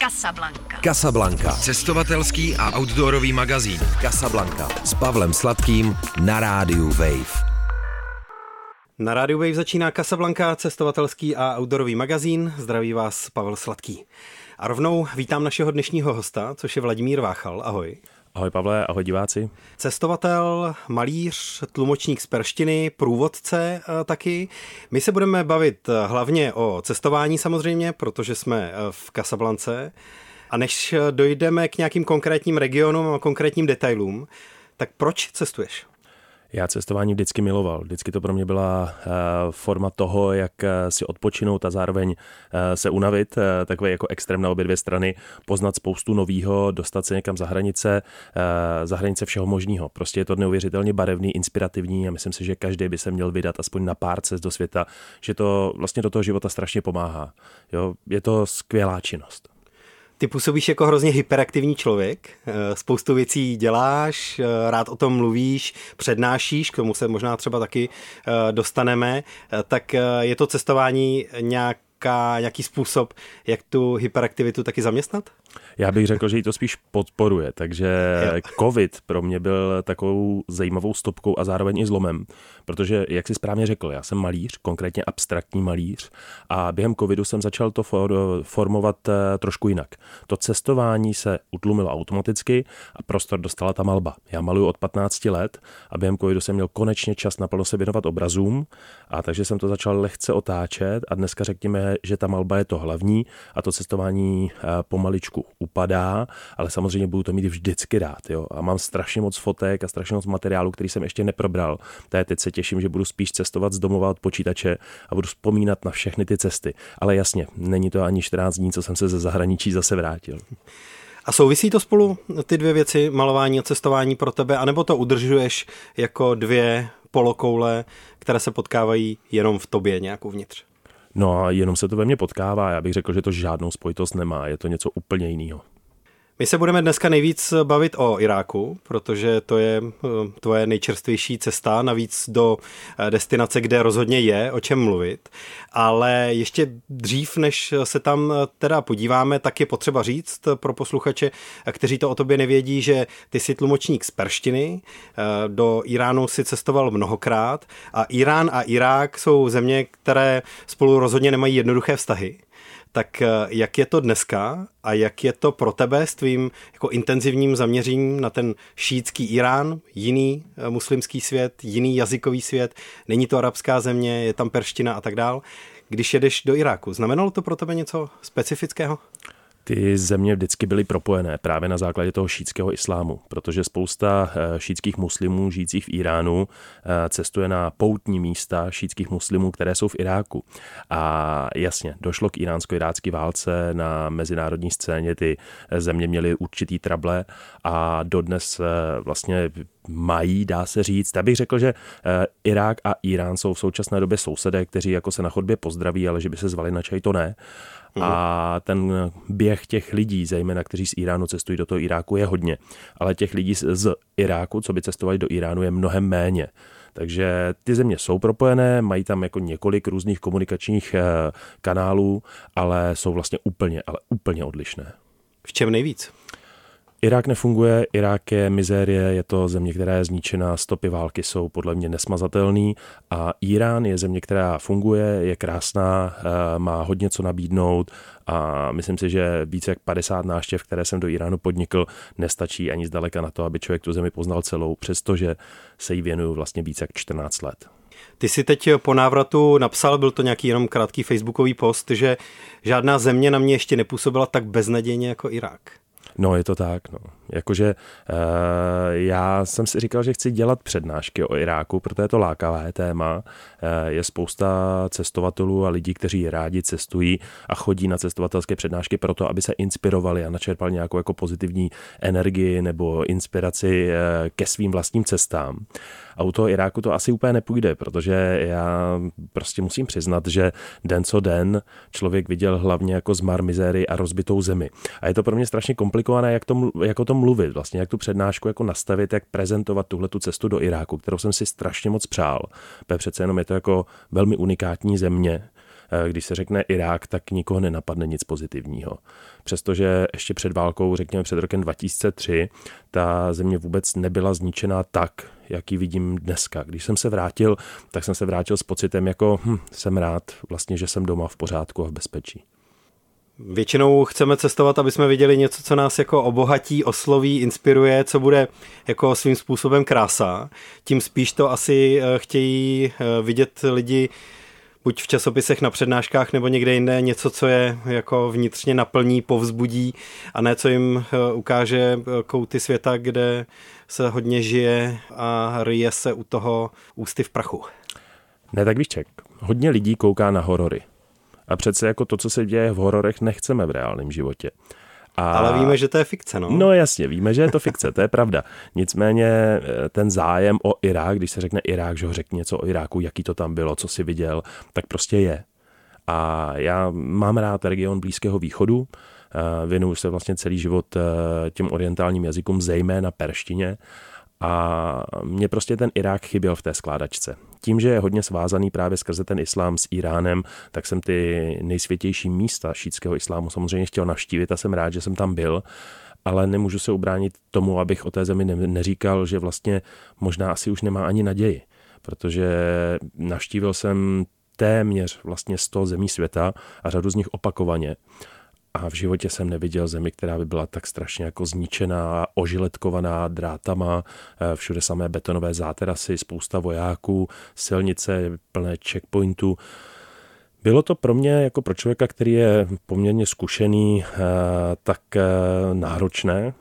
Casablanca. Casablanca. Cestovatelský a outdoorový magazín. Casablanca. S Pavlem Sladkým na rádiu Wave. Na rádiu Wave začíná Casablanca, cestovatelský a outdoorový magazín. Zdraví vás Pavel Sladký. A rovnou vítám našeho dnešního hosta, což je Vladimír Váchal. Ahoj. Ahoj Pavle, ahoj diváci. Cestovatel, malíř, tlumočník z perštiny, průvodce eh, taky. My se budeme bavit eh, hlavně o cestování samozřejmě, protože jsme eh, v Kasablance. A než dojdeme k nějakým konkrétním regionům a konkrétním detailům, tak proč cestuješ? Já cestování vždycky miloval. Vždycky to pro mě byla uh, forma toho, jak uh, si odpočinout a zároveň uh, se unavit. Takové jako extrém na obě dvě strany. Poznat spoustu novýho, dostat se někam za hranice, za hranice všeho možného. Prostě je to neuvěřitelně barevný, inspirativní a myslím si, že každý by se měl vydat aspoň na pár cest do světa, že to vlastně do toho života strašně pomáhá. Jo? Je to skvělá činnost. Ty působíš jako hrozně hyperaktivní člověk, eh, spoustu věcí děláš, eh, rád o tom mluvíš, přednášíš, k tomu se možná třeba taky eh, dostaneme, tak je to cestování nějaká, nějaký způsob, jak tu hyperaktivitu taky zaměstnat? Já bych řekl, že ji to spíš podporuje, takže covid pro mě byl takovou zajímavou stopkou a zároveň i zlomem, protože, jak si správně řekl, já jsem malíř, konkrétně abstraktní malíř a během covidu jsem začal to formovat eh, trošku jinak. To cestování se utlumilo automaticky a prostor dostala ta malba. Já maluju od 15 let a během covidu jsem měl konečně čas naplno se věnovat obrazům a takže jsem to začal lehce otáčet a dneska řekněme, že ta malba je to hlavní a to cestování eh, pomaličku trošku upadá, ale samozřejmě budu to mít vždycky rád. Jo? A mám strašně moc fotek a strašně moc materiálu, který jsem ještě neprobral. Takže teď se těším, že budu spíš cestovat z domova od počítače a budu vzpomínat na všechny ty cesty. Ale jasně, není to ani 14 dní, co jsem se ze zahraničí zase vrátil. A souvisí to spolu, ty dvě věci, malování a cestování pro tebe, anebo to udržuješ jako dvě polokoule, které se potkávají jenom v tobě nějak uvnitř? No a jenom se to ve mně potkává. Já bych řekl, že to žádnou spojitost nemá. Je to něco úplně jiného. My se budeme dneska nejvíc bavit o Iráku, protože to je eh, tvoje nejčerstvější cesta, navíc do eh, destinace, kde rozhodně je o čem mluvit. Ale ještě dřív, než se tam eh, teda podíváme, tak je potřeba říct pro posluchače, kteří to o tobě nevědí, že ty jsi tlumočník z perštiny, do Iránu si cestoval mnohokrát a Irán a Irák jsou země, které spolu rozhodně nemají jednoduché vztahy. Tak eh, jak je to dneska a jak je to pro tebe s tvým jako intenzivním zaměřením na ten šítský Irán, jiný eh, muslimský svět, jiný jazykový svět, není to arabská země, je tam perština a tak dál. Když jedeš do Iráku, znamenalo to pro tebe něco specifického? Ty země vždycky byly propojené právě na základě toho šítského islámu, protože spousta eh, šítských muslimů žijících v Iránu eh, cestuje na poutní místa šítských muslimů, které jsou v Iráku. A jasně, došlo k iránsko-irácké válce na mezinárodní scéně, ty země měly určitý trable a dodnes eh, vlastně mají, dá se říct. Já bych řekl, že Irák a Irán jsou v současné době sousedé, kteří jako se na chodbě pozdraví, ale že by se zvali na čaj, to ne. Mm. A ten běh těch lidí, zejména kteří z Iránu cestují do toho Iráku, je hodně. Ale těch lidí z Iráku, co by cestovali do Iránu, je mnohem méně. Takže ty země jsou propojené, mají tam jako několik různých komunikačních eh, kanálů, ale jsou vlastně úplně, ale úplně odlišné. V čem nejvíc? Irák nefunguje, Irák je mizérie, je to země, která je zničená, stopy války jsou podle mě nesmazatelný a Irán je země, která funguje, je krásná, eh, má hodně co nabídnout a myslím si, že více jak 50 náštěv, které jsem do Iránu podnikl, nestačí ani zdaleka na to, aby člověk tu zemi poznal celou, přestože se jí věnuju vlastně více jak 14 let. Ty si teď po návratu napsal, byl to nějaký jenom krátký facebookový post, že žádná země na mě ještě nepůsobila tak beznadějně jako Irák. No, je to tak. No. Jakože uh, já jsem si říkal, že chci dělat přednášky o Iráku, protože je to lákavé téma. Uh, je spousta cestovatelů a lidí, kteří rádi cestují a chodí na cestovatelské přednášky proto, aby se inspirovali a načerpali nějakou jako pozitivní energii nebo inspiraci uh, ke svým vlastním cestám. A u toho Iráku to asi úplně nepůjde, protože já prostě musím přiznat, že den co den člověk viděl hlavně jako zmar mizéry a rozbitou zemi. A je to pro mě strašně komplikované, jak, to, jak o tom mluvit, vlastně jak tu přednášku jako nastavit, jak prezentovat tuhle tu cestu do Iráku, kterou jsem si strašně moc přál. Protože přece jenom je to jako velmi unikátní země, Když se řekne Irák, tak nikoho nenapadne nic pozitivního. Přestože ještě před válkou, řekněme před rokem 2003, ta země vůbec nebyla zničená tak, jak ji vidím dneska. Když jsem se vrátil, tak jsem se vrátil s pocitem jako hm, jsem rád vlastně, že jsem doma v pořádku a v bezpečí. Většinou chceme cestovat, aby jsme viděli něco, co nás jako obohatí, osloví, inspiruje, co bude jako svým způsobem krása. Tím spíš to asi eh, chtějí eh, vidět lidi buď v časopisech na přednáškách nebo někde jinde něco, co je jako vnitřně naplní, povzbudí a ne co jim eh, ukáže kouty světa, kde se hodně žije a ryje se u toho ústy v prachu. Ne, tak víš, ček. Hodně lidí kouká na horory. A přece jako to, co se děje v hororech, nechceme v reálném životě. A... Ale víme, že to je fikce, no. No jasně, víme, že je to fikce, to je pravda. Nicméně eh, ten zájem o Irák, když se řekne Irák, že ho řekne něco o Iráku, jaký to tam bylo, co si viděl, tak prostě je. A já mám rád region Blízkého východu, eh, věnuju se vlastně celý život eh, těm orientálním jazykům, zejména perštině. A mě prostě ten Irák chyběl v té skládačce. Tím, že je hodně svázaný právě skrze ten islám s Iránem, tak jsem ty nejsvětější místa šítského islámu samozřejmě chtěl navštívit a jsem rád, že jsem tam byl ale nemůžu se ubránit tomu, abych o té zemi neříkal, že vlastně možná asi už nemá ani naději, protože navštívil jsem téměř vlastně 100 zemí světa a řadu z nich opakovaně a v životě jsem neviděl zemi, která by byla tak strašně jako zničená, ožiletkovaná drátama, eh, všude samé betonové záterasy, spousta vojáků, silnice plné checkpointů. Bylo to pro mě, jako pro člověka, který je poměrně zkušený, eh, tak eh, náročné,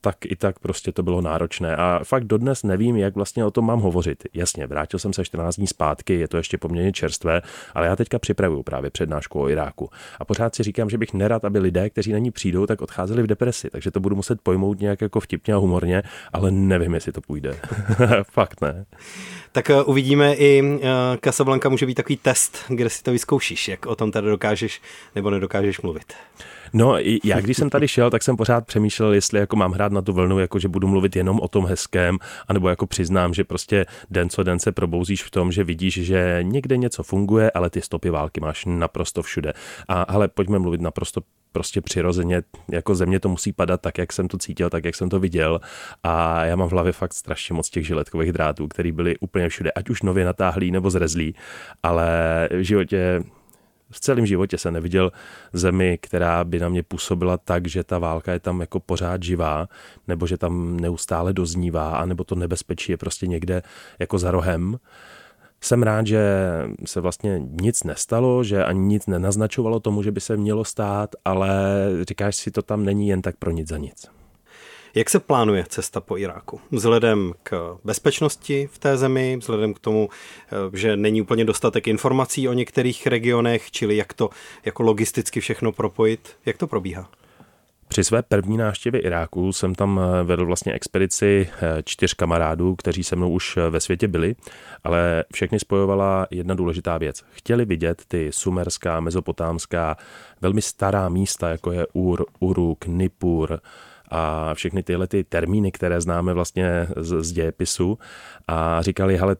tak i tak prostě to bylo náročné. A fakt dodnes nevím, jak vlastně o tom mám hovořit. Jasně, vrátil jsem se 14 dní zpátky, je to ještě poměrně čerstvé, ale já teďka připravuju právě přednášku o Iráku. A pořád si říkám, že bych nerad, aby lidé, kteří na ní přijdou, tak odcházeli v depresi. Takže to budu muset pojmout nějak jako vtipně a humorně, ale nevím, jestli to půjde. fakt ne. Tak uh, uvidíme i uh, Casablanca může být takový test, kde si to vyzkoušíš, jak o tom tady dokážeš nebo nedokážeš mluvit. No, já když jsem tady šel, tak jsem pořád přemýšlel, jestli jako mám hrát na tu vlnu, jako že budu mluvit jenom o tom hezkém, anebo jako přiznám, že prostě den co den se probouzíš v tom, že vidíš, že někde něco funguje, ale ty stopy války máš naprosto všude. A ale pojďme mluvit naprosto prostě přirozeně, jako země to musí padat tak, jak jsem to cítil, tak, jak jsem to viděl. A já mám v hlavě fakt strašně moc těch žiletkových drátů, které byly úplně všude, ať už nově natáhlý nebo zrezlý, ale v životě v celém životě jsem neviděl zemi, která by na mě působila tak, že ta válka je tam jako pořád živá, nebo že tam neustále doznívá, anebo to nebezpečí je prostě někde jako za rohem. Jsem rád, že se vlastně nic nestalo, že ani nic nenaznačovalo tomu, že by se mělo stát, ale říkáš si, to tam není jen tak pro nic za nic. Jak se plánuje cesta po Iráku? Vzhledem k bezpečnosti v té zemi, vzhledem k tomu, eh, že není úplně dostatek informací o některých regionech, čili jak to jako logisticky všechno propojit, jak to probíhá? Při své první návštěvě Iráku jsem tam eh, vedl vlastně expedici eh, čtyř kamarádů, kteří se mnou už ve světě byli, ale všechny spojovala jedna důležitá věc. Chtěli vidět ty sumerská, mezopotámská, velmi stará místa, jako je Ur, Uruk, Nipur, a všechny tyhle ty termíny, které známe vlastně z, z dějepisu. A říkali, hele,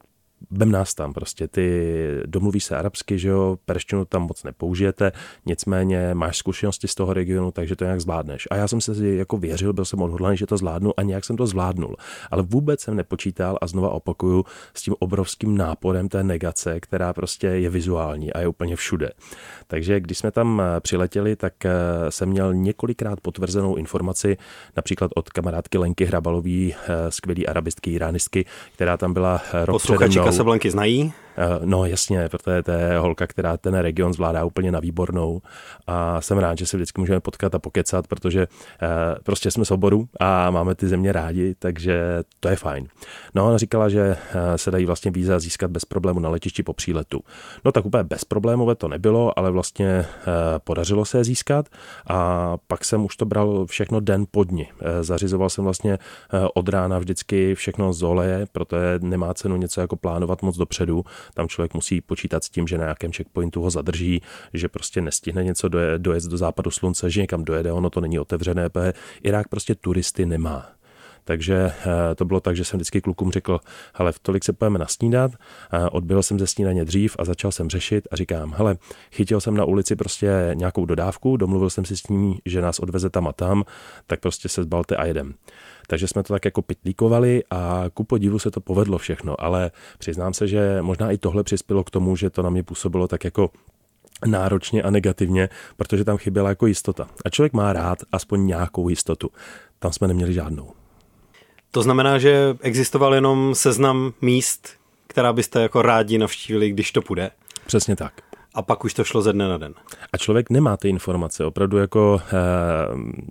vem nás tam prostě, ty domluvíš se arabsky, že jo, perštinu tam moc nepoužijete, nicméně máš zkušenosti z toho regionu, takže to nějak zvládneš. A já jsem se jako věřil, byl jsem odhodlaný, že to zvládnu a nějak jsem to zvládnul. Ale vůbec jsem nepočítal a znova opakuju s tím obrovským náporem té negace, která prostě je vizuální a je úplně všude. Takže když jsme tam eh, přiletěli, tak eh, jsem měl několikrát potvrzenou informaci, například od kamarádky Lenky Hrabalový, eh, skvělý arabistky, iránistky, která tam byla rok. Casablanky znají? Eh, no jasně, protože to je holka, která ten region zvládá úplně na výbornou a jsem rád, že se vždycky můžeme potkat a pokecat, protože eh, prostě jsme z oboru a máme ty země rádi, takže to je fajn. No ona říkala, že eh, se dají vlastně víza získat bez problému na letišti po příletu. No tak úplně bezproblémové to nebylo, ale vlastně podařilo se je získat a pak jsem už to bral všechno den po dni. Zařizoval jsem vlastně od rána vždycky všechno z oleje, protože nemá cenu něco jako plánovat moc dopředu, tam člověk musí počítat s tím, že na nějakém checkpointu ho zadrží, že prostě nestihne něco dojet, dojet do západu slunce, že někam dojede, ono to není otevřené, Irák prostě turisty nemá. Takže to bylo tak, že jsem vždycky klukům řekl, hele, v tolik se pojeme nasnídat, odbyl jsem ze snídaně dřív a začal jsem řešit a říkám, hele, chytil jsem na ulici prostě nějakou dodávku, domluvil jsem si s ní, že nás odveze tam a tam, tak prostě se zbalte a jedem. Takže jsme to tak jako pitlíkovali a ku podivu se to povedlo všechno, ale přiznám se, že možná i tohle přispělo k tomu, že to na mě působilo tak jako náročně a negativně, protože tam chyběla jako jistota. A člověk má rád aspoň nějakou jistotu. Tam jsme neměli žádnou. To znamená, že existoval jenom seznam míst, která byste jako rádi navštívili, když to půjde? Přesně tak a pak už to šlo ze dne na den. A člověk nemá ty informace. Opravdu jako eh,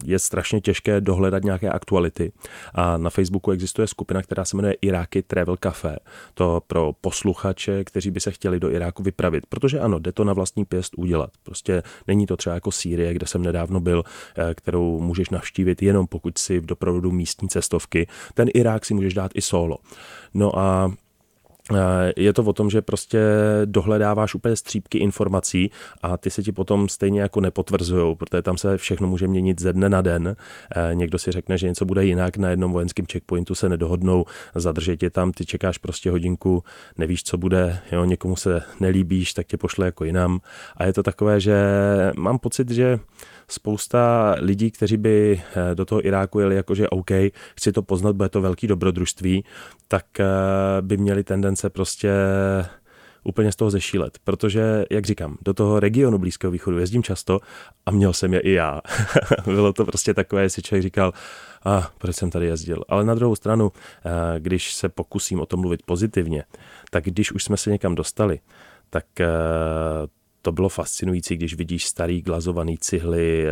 je strašně těžké dohledat nějaké aktuality. A na Facebooku existuje skupina, která se jmenuje Iráky Travel Café. To pro posluchače, kteří by se chtěli do Iráku vypravit. Protože ano, jde to na vlastní pěst udělat. Prostě není to třeba jako Sýrie, kde jsem nedávno byl, eh, kterou můžeš navštívit jenom pokud si v doprovodu místní cestovky. Ten Irák si můžeš dát i solo. No a je to o tom, že prostě dohledáváš úplně střípky informací a ty se ti potom stejně jako nepotvrzují, protože tam se všechno může měnit ze dne na den. Eh, někdo si řekne, že něco bude jinak, na jednom vojenském checkpointu se nedohodnou, zadržet tě tam, ty čekáš prostě hodinku, nevíš, co bude, jo, někomu se nelíbíš, tak tě pošle jako jinam. A je to takové, že mám pocit, že spousta lidí, kteří by eh, do toho Iráku jeli jako, že OK, chci to poznat, bude to velký dobrodružství, tak eh, by měli tendence prostě úplně z toho zešílet, protože, jak říkám, do toho regionu Blízkého východu jezdím často a měl jsem je i já. Bylo to prostě takové, jestli člověk říkal, a ah, proč jsem tady jezdil. Ale na druhou stranu, eh, když se pokusím o tom mluvit pozitivně, tak když už jsme se někam dostali, tak to bylo fascinující, když vidíš starý glazovaný cihly eh,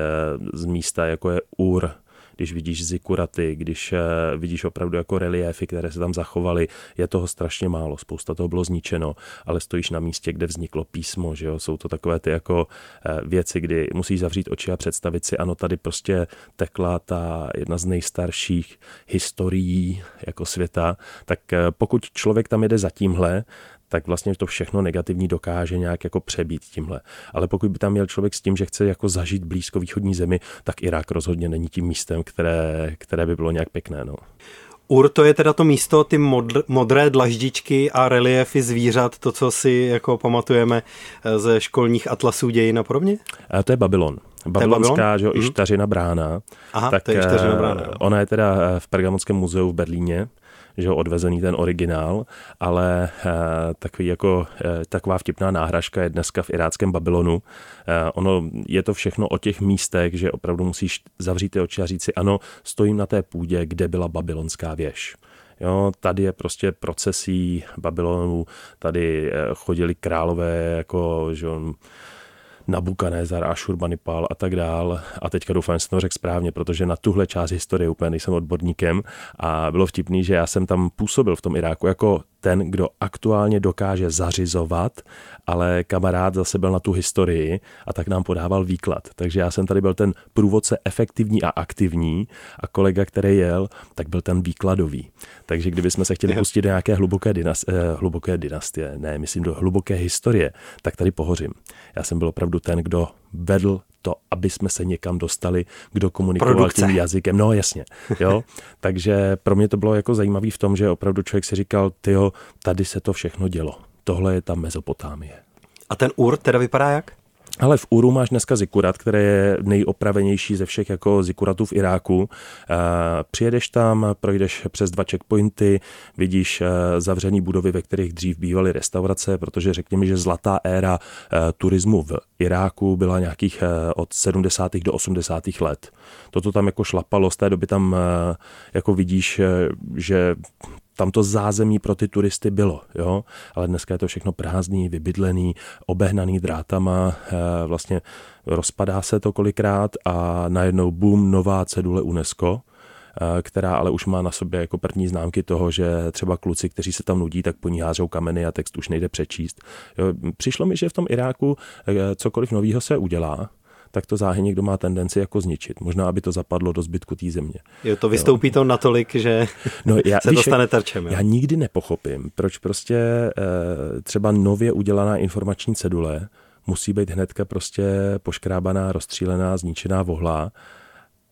z místa, jako je Ur, když vidíš zikuraty, když eh, vidíš opravdu jako reliéfy, které se tam zachovaly, je toho strašně málo, spousta toho bylo zničeno, ale stojíš na místě, kde vzniklo písmo, že jo? jsou to takové ty jako eh, věci, kdy musíš zavřít oči a představit si, ano, tady prostě tekla ta jedna z nejstarších historií jako světa, tak pokud člověk tam jede za tímhle, tak vlastně to všechno negativní dokáže nějak jako přebít tímhle. Ale pokud by tam měl člověk s tím, že chce jako zažít blízkovýchodní zemi, tak Irák rozhodně není tím místem, které, které by bylo nějak pěkné. No. Ur to je teda to místo, ty modr, modré dlaždičky a reliefy zvířat, to, co si jako pamatujeme eh, ze školních atlasů dějin a podobně? A to je Babylon. Babylonská, že jo, mm. Ištařina brána. Aha, tak to je Ištařina brána. Jo. Ona je teda eh, v Pergamonském muzeu v Berlíně že ho odvezený ten originál, ale eh, takový jako, eh, taková vtipná náhražka je dneska v iráckém Babylonu. Eh, ono je to všechno o těch místech, že opravdu musíš zavřít ty oči a říct si, ano, stojím na té půdě, kde byla babylonská věž. Jo, tady je prostě procesí Babylonu, tady chodili králové jako, že on, Nabukanézar, Ashurbanipal a tak dál. A teďka doufám, že jsem to řekl správně, protože na tuhle část historie úplně nejsem odborníkem a bylo vtipný, že já jsem tam působil v tom Iráku jako ten, kdo aktuálně dokáže zařizovat, ale kamarád zase byl na tu historii a tak nám podával výklad. Takže já jsem tady byl ten průvodce efektivní a aktivní a kolega, který jel, tak byl ten výkladový. Takže kdybychom se chtěli pustit do nějaké hluboké, dynastie, eh, hluboké dynastie, ne, myslím do hluboké historie, tak tady pohořím. Já jsem byl opravdu ten, kdo vedl to, aby jsme se někam dostali, kdo komunikoval Produkce. tím jazykem. No jasně, jo. Takže pro mě to bylo jako zajímavé v tom, že opravdu člověk si říkal, tyjo, tady se to všechno dělo. Tohle je ta Mezopotámie. A ten Ur teda vypadá jak? Ale v Uru máš dneska zikurat, který je nejopravenější ze všech jako zikuratů v Iráku. Přijedeš tam, projdeš přes dva checkpointy, vidíš zavřený budovy, ve kterých dřív bývaly restaurace, protože řekněme, že zlatá éra turismu v Iráku byla nějakých od 70. do 80. let. Toto tam jako šlapalo, z té doby tam jako vidíš, že tam to zázemí pro ty turisty bylo, jo? ale dneska je to všechno prázdný, vybydlený, obehnaný drátama, eh, vlastně rozpadá se to kolikrát a najednou boom, nová cedule UNESCO, eh, která ale už má na sobě jako první známky toho, že třeba kluci, kteří se tam nudí, tak po ní hážou kameny a text už nejde přečíst. Jo, přišlo mi, že v tom Iráku eh, cokoliv nového se udělá, tak to záhy někdo má tendenci jako zničit. Možná, aby to zapadlo do zbytku té země. Jo, to vystoupí jo. to natolik, že no, já, se to stane terčem. Jo? Já nikdy nepochopím, proč prostě e, třeba nově udělaná informační cedule musí být hnedka prostě poškrábaná, rozstřílená, zničená, vohlá,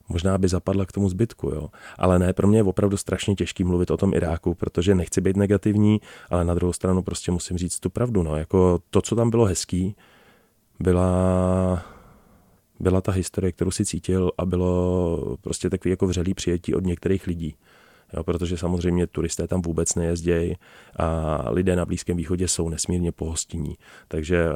možná by zapadla k tomu zbytku, jo. Ale ne, pro mě je opravdu strašně těžký mluvit o tom Iráku, protože nechci být negativní, ale na druhou stranu prostě musím říct tu pravdu, no. Jako to, co tam bylo hezký, byla, byla ta historie, kterou si cítil a bylo prostě takový jako vřelý přijetí od některých lidí. Jo, protože samozřejmě turisté tam vůbec nejezdějí a lidé na Blízkém východě jsou nesmírně pohostinní. Takže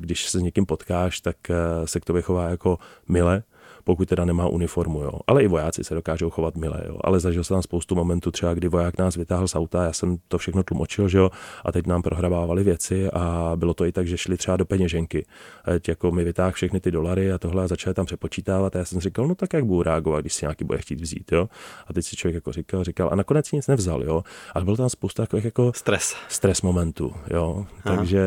když se s někým potkáš, tak se k tobě chová jako mile pokud teda nemá uniformu. Jo. Ale i vojáci se dokážou chovat milé. Jo. Ale zažil jsem tam spoustu momentů, třeba kdy voják nás vytáhl z auta, já jsem to všechno tlumočil, že jo, a teď nám prohrabávali věci a bylo to i tak, že šli třeba do peněženky. A teď jako mi vytáhl všechny ty dolary a tohle a začali tam přepočítávat a já jsem říkal, no tak jak budu reagovat, když si nějaký bude chtít vzít, jo. A teď si člověk jako říkal, říkal a nakonec si nic nevzal, jo. Ale bylo tam spousta takových jako stres, stres momentů, jo. Aha. Takže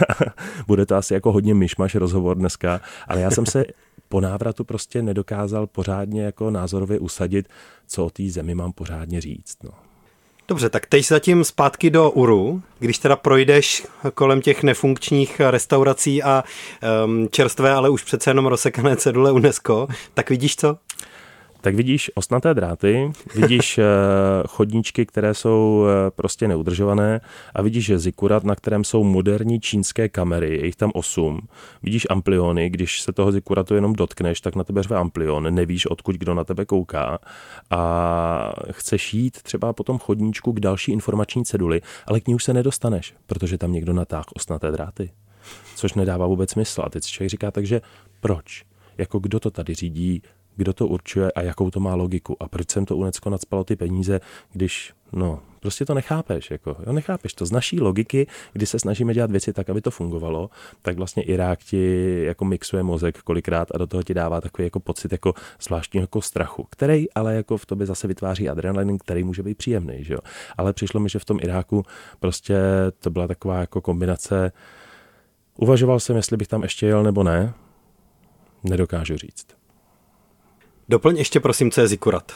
bude to asi jako hodně myšmaš rozhovor dneska, ale já jsem se po návratu prostě nedokázal pořádně jako názorově usadit, co o té zemi mám pořádně říct. No. Dobře, tak teď zatím zpátky do Uru. Když teda projdeš kolem těch nefunkčních restaurací a um, čerstvé, ale už přece jenom rozsekané cedule UNESCO, tak vidíš co? Tak vidíš osnaté dráty, vidíš eh, chodníčky, které jsou eh, prostě neudržované a vidíš zikurat, na kterém jsou moderní čínské kamery, je jich tam osm. Vidíš ampliony, když se toho zikuratu jenom dotkneš, tak na tebe řve amplion, nevíš, odkud kdo na tebe kouká a chceš jít třeba po tom chodníčku k další informační ceduli, ale k ní už se nedostaneš, protože tam někdo natáhl osnaté dráty. Což nedává vůbec smysl. A teď si člověk říká, takže proč? Jako kdo to tady řídí, kdo to určuje a jakou to má logiku a proč jsem to UNESCO nadspalo ty peníze, když, no, prostě to nechápeš, jako, jo, nechápeš to. Z naší logiky, kdy se snažíme dělat věci tak, aby to fungovalo, tak vlastně Irák ti jako mixuje mozek kolikrát a do toho ti dává takový jako pocit jako zvláštního jako strachu, který ale jako v tobě zase vytváří adrenalin, který může být příjemný, že jo. Ale přišlo mi, že v tom Iráku prostě to byla taková jako kombinace Uvažoval jsem, jestli bych tam ještě jel nebo ne. Nedokážu říct. Doplň ještě prosím, co je zikurat.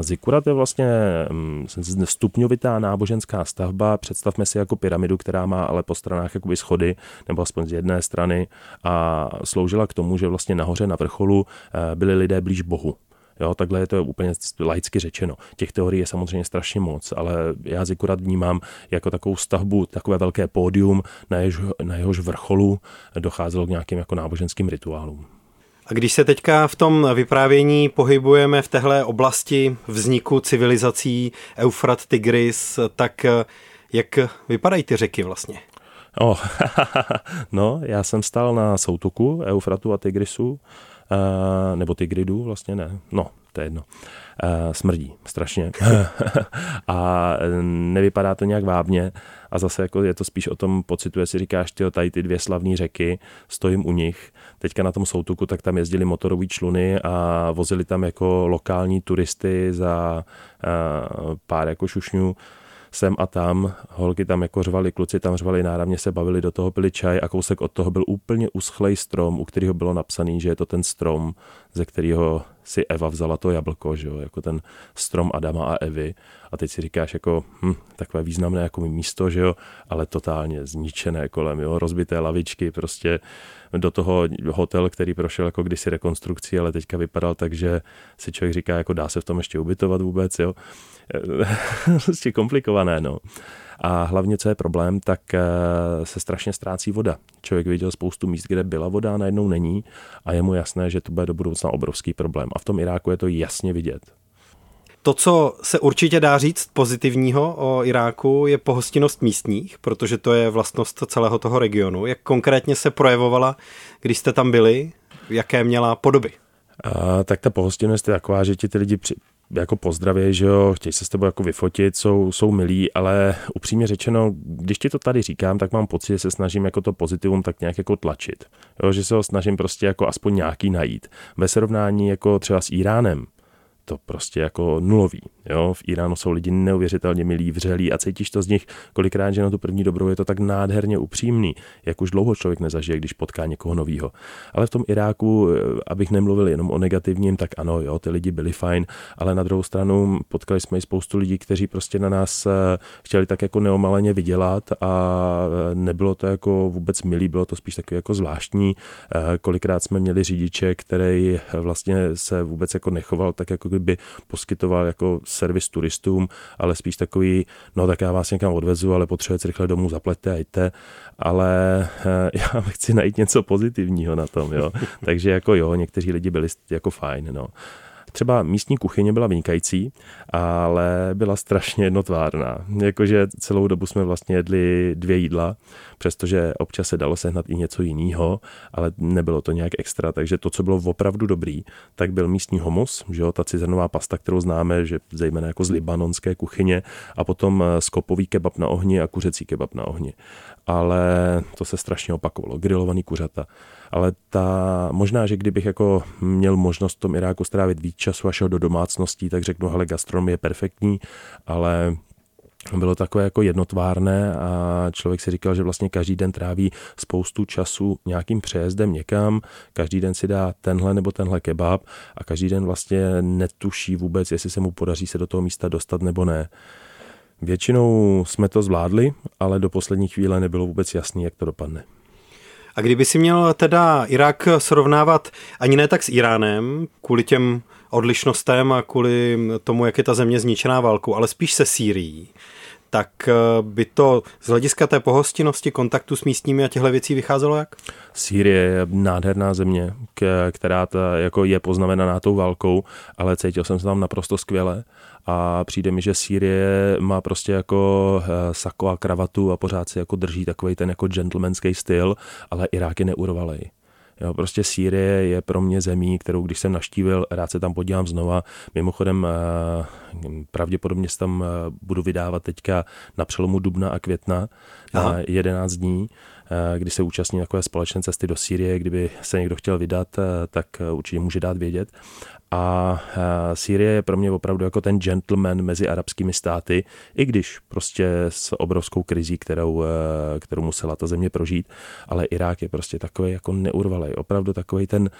Zikurat je vlastně mm, stupňovitá náboženská stavba. Představme si jako pyramidu, která má ale po stranách jakoby schody, nebo aspoň z jedné strany a sloužila k tomu, že vlastně nahoře na vrcholu eh, byli lidé blíž Bohu. Jo, takhle je to úplně laicky řečeno. Těch teorií je samozřejmě strašně moc, ale já zikurat vnímám jako takovou stavbu, takové velké pódium, na jehož, na jehož vrcholu docházelo k nějakým jako náboženským rituálům. A když se teďka v tom vyprávění pohybujeme v téhle oblasti vzniku civilizací Eufrat, Tigris, tak eh, jak vypadají ty řeky vlastně? Oh, no, já jsem stál na soutoku Eufratu a Tigrisu, uh, nebo Tigridu vlastně ne, no, to je jedno. Uh, smrdí strašně. A nevypadá to nějak vábně a zase jako je to spíš o tom pocitu, jestli říkáš, ty tady ty dvě slavné řeky, stojím u nich, teďka na tom soutuku, tak tam jezdili motorové čluny a vozili tam jako lokální turisty za uh, pár jako šušňů sem a tam, holky tam jako řvali, kluci tam řvali, náravně se bavili, do toho pili čaj a kousek od toho byl úplně uschlej strom, u kterého bylo napsaný, že je to ten strom, ze kterého si Eva vzala to jablko, že jo, jako ten strom Adama a Evy. A teď si říkáš jako, hm, takové významné jako místo, že jo, ale totálně zničené kolem, jo, rozbité lavičky, prostě do toho hotel, který prošel jako kdysi rekonstrukcí, ale teďka vypadal tak, že si člověk říká, jako dá se v tom ještě ubytovat vůbec, jo. prostě komplikované, no. A hlavně, co je problém, tak eh, se strašně ztrácí voda. Člověk viděl spoustu míst, kde byla voda, a najednou není a je mu jasné, že to bude do budoucna obrovský problém. A v tom Iráku je to jasně vidět. To, co se určitě dá říct pozitivního o Iráku, je pohostinnost místních, protože to je vlastnost celého toho regionu. Jak konkrétně se projevovala, když jste tam byli, jaké měla podoby? A, tak ta pohostinnost je taková, že ti ty lidi při, jako pozdraví, že jo, chtějí se s tebou jako vyfotit, jsou, jsou milí, ale upřímně řečeno, když ti to tady říkám, tak mám pocit, že se snažím jako to pozitivum tak nějak jako tlačit. Jo, že se ho snažím prostě jako aspoň nějaký najít. Ve srovnání jako třeba s Iránem, to prostě jako nulový. Jo? V Iránu jsou lidi neuvěřitelně milí, vřelí a cítíš to z nich kolikrát, že na tu první dobrou je to tak nádherně upřímný, jak už dlouho člověk nezažije, když potká někoho nového. Ale v tom Iráku, eh, abych nemluvil jenom o negativním, tak ano, jo, ty lidi byli fajn, ale na druhou stranu potkali jsme i spoustu lidí, kteří prostě na nás eh, chtěli tak jako neomaleně vydělat a eh, nebylo to jako vůbec milý, bylo to spíš takový jako zvláštní. Kolikrát jsme měli řidiče, který vlastně se vůbec jako nechoval tak, jako kdyby poskytoval jako servis turistům, ale spíš takový, no tak já vás někam odvezu, ale potřebujete rychle domů, zaplete a jděte, ale já chci najít něco pozitivního na tom, jo. Takže jako jo, někteří lidi byli jako fajn, no. Třeba místní kuchyně byla vynikající, ale byla strašně jednotvárná. Jakože celou dobu jsme vlastně jedli dvě jídla, přestože občas se dalo sehnat i něco jiného, ale nebylo to nějak extra, takže to, co bylo opravdu dobrý, tak byl místní humus, že jo, ta cizenová pasta, kterou známe, že zejména jako z libanonské kuchyně, a potom eh, skopový kebab na ohni a kuřecí kebab na ohni. Ale to se strašně opakovalo, grilovaný kuřata ale ta, možná, že kdybych jako měl možnost v tom Iráku strávit víc času a šel do domácností, tak řeknu, hele, gastronomie je perfektní, ale bylo takové jako jednotvárné a člověk si říkal, že vlastně každý den tráví spoustu času nějakým přejezdem někam, každý den si dá tenhle nebo tenhle kebab a každý den vlastně netuší vůbec, jestli se mu podaří se do toho místa dostat nebo ne. Většinou jsme to zvládli, ale do poslední chvíle nebylo vůbec jasný, jak to dopadne. A kdyby si měl teda Irák srovnávat ani ne tak s Iránem, kvůli těm odlišnostem a kvůli tomu, jak je ta země zničená válkou, ale spíš se Sýrií, tak eh, by to z hlediska té pohostinnosti, kontaktu s místními a těchto věcí vycházelo jak? Sýrie je nádherná země, která ta, jako je poznamenaná tou válkou, ale cítil jsem se tam naprosto skvěle a přijde mi, že Sýrie má prostě jako eh, sako a kravatu a pořád si jako drží takový ten jako gentlemanský styl, ale Irák je neurvalej. Jo, prostě Sýrie je pro mě zemí, kterou když jsem naštívil, rád se tam podívám znova. Mimochodem, eh, pravděpodobně se tam eh, budu vydávat teďka na přelomu dubna a května Aha. na 11 dní kdy se účastní takové společné cesty do Sýrie, kdyby se někdo chtěl vydat, tak určitě může dát vědět. A Sýrie je pro mě opravdu jako ten gentleman mezi arabskými státy, i když prostě s obrovskou krizí, kterou, e, kterou musela ta země prožít, ale Irák je prostě takový jako neurvalej, opravdu takový ten,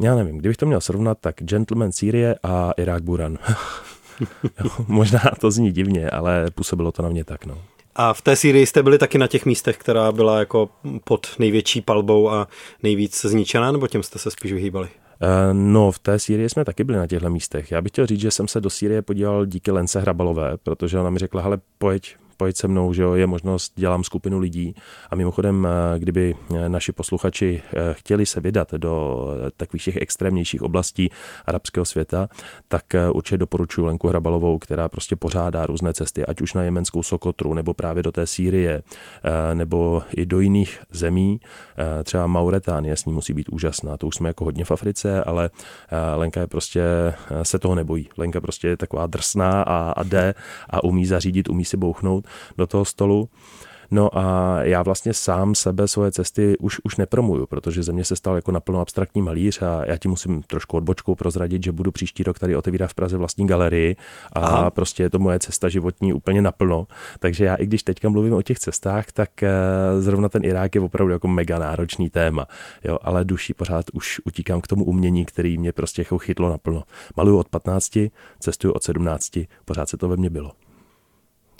já nevím, kdybych to měl srovnat, tak gentleman Sýrie a Irák Buran. Možná to zní divně, ale působilo to na mě tak, no. A v té Sýrii jste byli taky na těch místech, která byla jako pod největší palbou a nejvíc zničená, nebo těm jste se spíš vyhýbali? Eh, no, v té Sýrii jsme taky byli na těchto místech. Já bych chtěl říct, že jsem se do Sýrie podíval díky Lence Hrabalové, protože ona mi řekla, hele, pojď, pojď se mnou, že jo, je možnost, dělám skupinu lidí. A mimochodem, eh, kdyby eh, naši posluchači eh, chtěli se vydat do takových těch extrémnějších oblastí arabského světa, tak určitě doporučuji Lenku Hrabalovou, která prostě pořádá různé cesty, ať už na jemenskou Sokotru, nebo právě do té Sýrie, nebo i do jiných zemí, třeba Mauretánie s ní musí být úžasná, to už jsme jako hodně v Africe, ale Lenka je prostě, se toho nebojí. Lenka prostě je taková drsná a, a jde a umí zařídit, umí si bouchnout do toho stolu. No a já vlastně sám sebe svoje cesty už, už nepromuju, protože ze mě se stal jako naplno abstraktní malíř a já ti musím trošku odbočkou prozradit, že budu příští rok tady otevírat v Praze vlastní galerii a Aha. prostě je to moje cesta životní úplně naplno. Takže já i když teďka mluvím o těch cestách, tak eh, zrovna ten Irák je opravdu jako mega náročný téma. Jo, ale duší pořád už utíkám k tomu umění, který mě prostě jako chytlo naplno. Maluju od 15, cestuju od 17, pořád se to ve mně bylo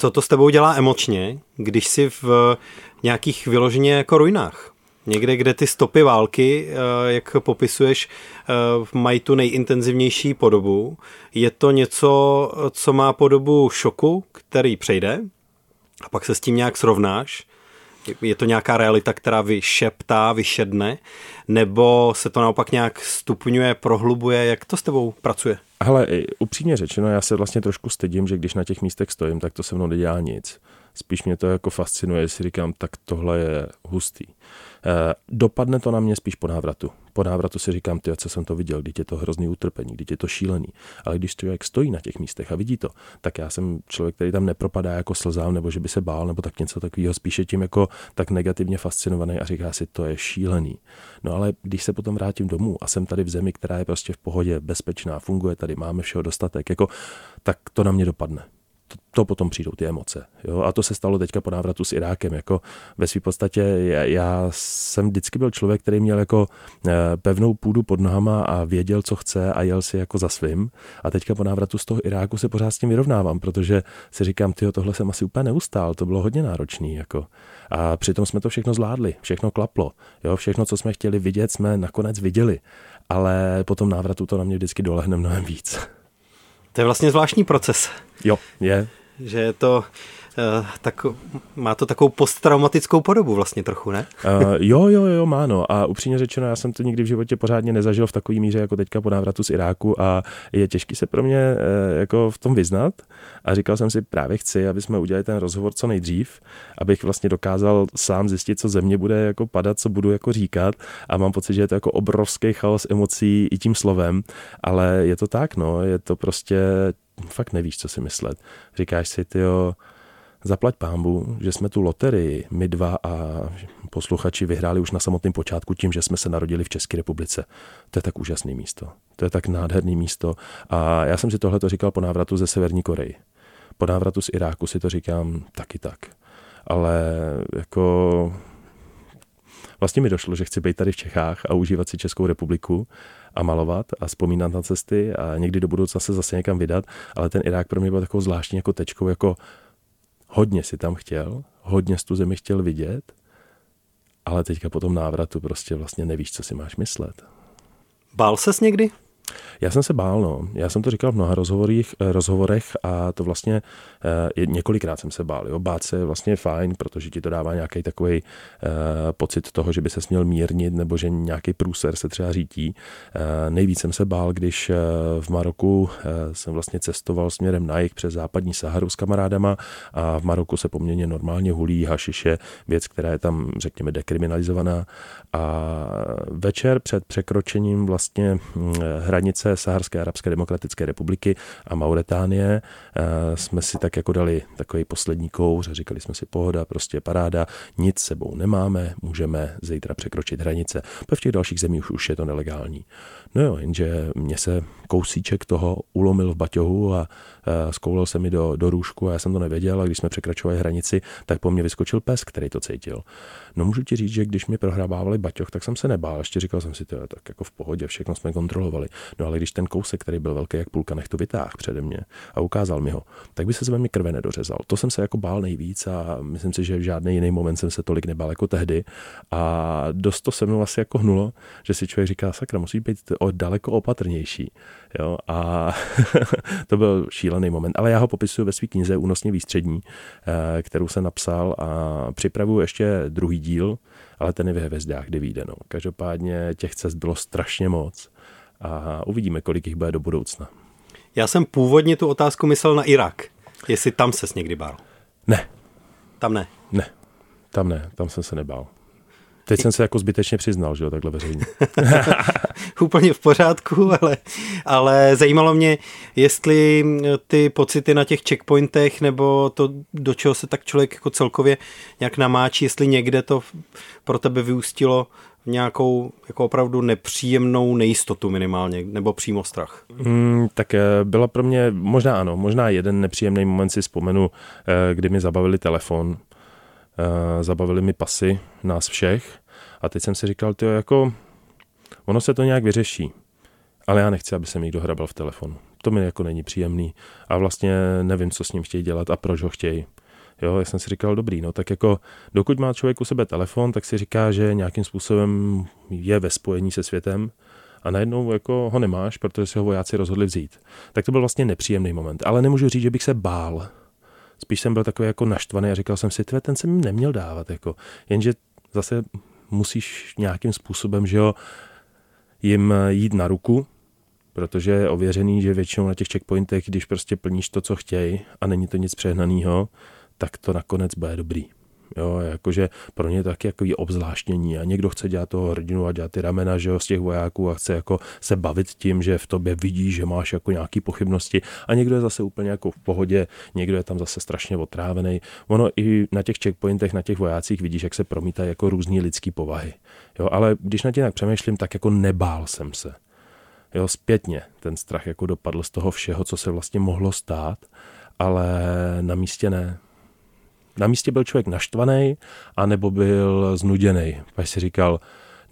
co to s tebou dělá emočně, když jsi v nějakých vyloženě jako ruinách? Někde, kde ty stopy války, eh, jak popisuješ, eh, mají tu nejintenzivnější podobu. Je to něco, co má podobu šoku, který přejde a pak se s tím nějak srovnáš? Je to nějaká realita, která vyšeptá, vyšedne? Nebo se to naopak nějak stupňuje, prohlubuje? Jak to s tebou pracuje? Ale upřímně řečeno, já se vlastně trošku stydím, že když na těch místech stojím, tak to se mnou nedělá nic. Spíš mě to jako fascinuje, si říkám, tak tohle je hustý. Eh, dopadne to na mě spíš po návratu. Po návratu si říkám, ty, co jsem to viděl, když je to hrozný utrpení, když je to šílený. Ale když člověk stojí na těch místech a vidí to, tak já jsem člověk, který tam nepropadá jako slzám, nebo že by se bál, nebo tak něco takového, spíše tím jako tak negativně fascinovaný a říká si, to je šílený. No ale když se potom vrátím domů a jsem tady v zemi, která je prostě v pohodě, bezpečná, funguje tady, máme všeho dostatek, jako, tak to na mě dopadne to, to potom přijdou ty emoce. Jo? A to se stalo teďka po návratu s Irákem. Jako ve své podstatě já, jsem vždycky byl člověk, který měl jako eh, pevnou půdu pod nohama a věděl, co chce a jel si jako za svým. A teďka po návratu z toho Iráku se pořád s tím vyrovnávám, protože si říkám, ty tohle jsem asi úplně neustál, to bylo hodně náročný. Jako. A přitom jsme to všechno zvládli, všechno klaplo. Jo? Všechno, co jsme chtěli vidět, jsme nakonec viděli. Ale po tom návratu to na mě vždycky dolehne mnohem víc. To je vlastně zvláštní proces. Jo, je. Že je to tak má to takovou posttraumatickou podobu vlastně trochu, ne? uh, jo, jo, jo, má no. A upřímně řečeno, já jsem to nikdy v životě pořádně nezažil v takové míře jako teďka po návratu z Iráku a je těžký se pro mě uh, jako v tom vyznat. A říkal jsem si, právě chci, aby jsme udělali ten rozhovor co nejdřív, abych vlastně dokázal sám zjistit, co ze mě bude jako padat, co budu jako říkat. A mám pocit, že je to jako obrovský chaos emocí i tím slovem, ale je to tak, no, je to prostě fakt nevíš, co si myslet. Říkáš si, ty jo, zaplať pámbu, že jsme tu loterii, my dva a posluchači vyhráli už na samotném počátku tím, že jsme se narodili v České republice. To je tak úžasné místo. To je tak nádherné místo. A já jsem si tohle to říkal po návratu ze Severní Koreji. Po návratu z Iráku si to říkám taky tak. Ale jako vlastně mi došlo, že chci být tady v Čechách a užívat si Českou republiku a malovat a vzpomínat na cesty a někdy do budoucna se zase někam vydat, ale ten Irák pro mě byl takovou zvláštní jako tečkou, jako hodně si tam chtěl, hodně z tu zemi chtěl vidět, ale teďka po tom návratu prostě vlastně nevíš, co si máš myslet. Bál ses někdy? Já jsem se bál, no. Já jsem to říkal v mnoha rozhovorech, eh, rozhovorech a to vlastně eh, několikrát jsem se bál. Jo. Bát se je vlastně fajn, protože ti to dává nějaký takový eh, pocit toho, že by se směl mírnit nebo že nějaký průser se třeba řítí. Eh, nejvíc jsem se bál, když eh, v Maroku eh, jsem vlastně cestoval směrem na jih přes západní Saharu s kamarádama a v Maroku se poměrně normálně hulí hašiše, věc, která je tam, řekněme, dekriminalizovaná. A večer před překročením vlastně hm, hranice Saharské arabské demokratické republiky a Mauretánie eh, jsme si tak jako dali takový poslední kouř říkali jsme si pohoda, prostě paráda, nic sebou nemáme, můžeme zítra překročit hranice. V těch dalších zemích už je to nelegální. No jo, jenže mě se kousíček toho ulomil v baťohu a skoulil se mi do, do růžku a já jsem to nevěděl a když jsme překračovali hranici, tak po mně vyskočil pes, který to cítil. No můžu ti říct, že když mi prohrabávali baťoch, tak jsem se nebál, ještě říkal jsem si, to je tak jako v pohodě, všechno jsme kontrolovali. No ale když ten kousek, který byl velký jak půlka, nech to vytáhl přede mě a ukázal mi ho, tak by se z mě krve nedořezal. To jsem se jako bál nejvíc a myslím si, že v žádný jiný moment jsem se tolik nebál jako tehdy. A dost to se mnou asi jako hnulo, že si člověk říká, sakra, musí být daleko opatrnější. Jo? A to byl šílený moment. Ale já ho popisuju ve své knize Únosně výstřední, eh, kterou jsem napsal a připravuju ještě druhý díl, ale ten je ve hvězdách, kdy vyjde. No. Každopádně těch cest bylo strašně moc a uvidíme, kolik jich bude do budoucna. Já jsem původně tu otázku myslel na Irak. Jestli tam ses někdy bál. Ne. Tam ne? Ne. Tam ne, tam jsem se nebál. Teď jsem se jako zbytečně přiznal, že jo, takhle veřejně. Úplně v pořádku, ale, ale zajímalo mě, jestli ty pocity na těch checkpointech nebo to, do čeho se tak člověk jako celkově nějak namáčí, jestli někde to pro tebe vyústilo v nějakou jako opravdu nepříjemnou nejistotu minimálně, nebo přímo strach? Mm, tak eh, byla pro mě, možná ano, možná jeden nepříjemný moment si vzpomenu, eh, kdy mi zabavili telefon zabavili mi pasy, nás všech. A teď jsem si říkal, tyjo, jako ono se to nějak vyřeší. Ale já nechci, aby se mi někdo hrabal v telefonu. To mi jako není příjemný. A vlastně nevím, co s ním chtějí dělat a proč ho chtějí. Jo, já jsem si říkal, dobrý, no tak jako dokud má člověk u sebe telefon, tak si říká, že nějakým způsobem je ve spojení se světem a najednou jako ho nemáš, protože si ho vojáci rozhodli vzít. Tak to byl vlastně nepříjemný moment. Ale nemůžu říct, že bych se bál Spíš jsem byl takový jako naštvaný a říkal jsem si, tve, ten se mi neměl dávat. Jako. Jenže zase musíš nějakým způsobem, že jo, jim jít na ruku, protože je ověřený, že většinou na těch checkpointech, když prostě plníš to, co chtějí a není to nic přehnaného, tak to nakonec bude dobrý. Jo, jakože pro ně taky jako obzvláštění a někdo chce dělat toho hrdinu a dělat ty ramena že jo, z těch vojáků a chce jako se bavit tím, že v tobě vidí, že máš jako nějaký pochybnosti a někdo je zase úplně jako v pohodě, někdo je tam zase strašně otrávený. Ono i na těch checkpointech, na těch vojácích vidíš, jak se promítají jako různý lidský povahy. Jo, ale když na tě tak přemýšlím, tak jako nebál jsem se. Jo, zpětně ten strach jako dopadl z toho všeho, co se vlastně mohlo stát, ale na místě ne na místě byl člověk naštvaný, anebo byl znuděný. Pak si říkal,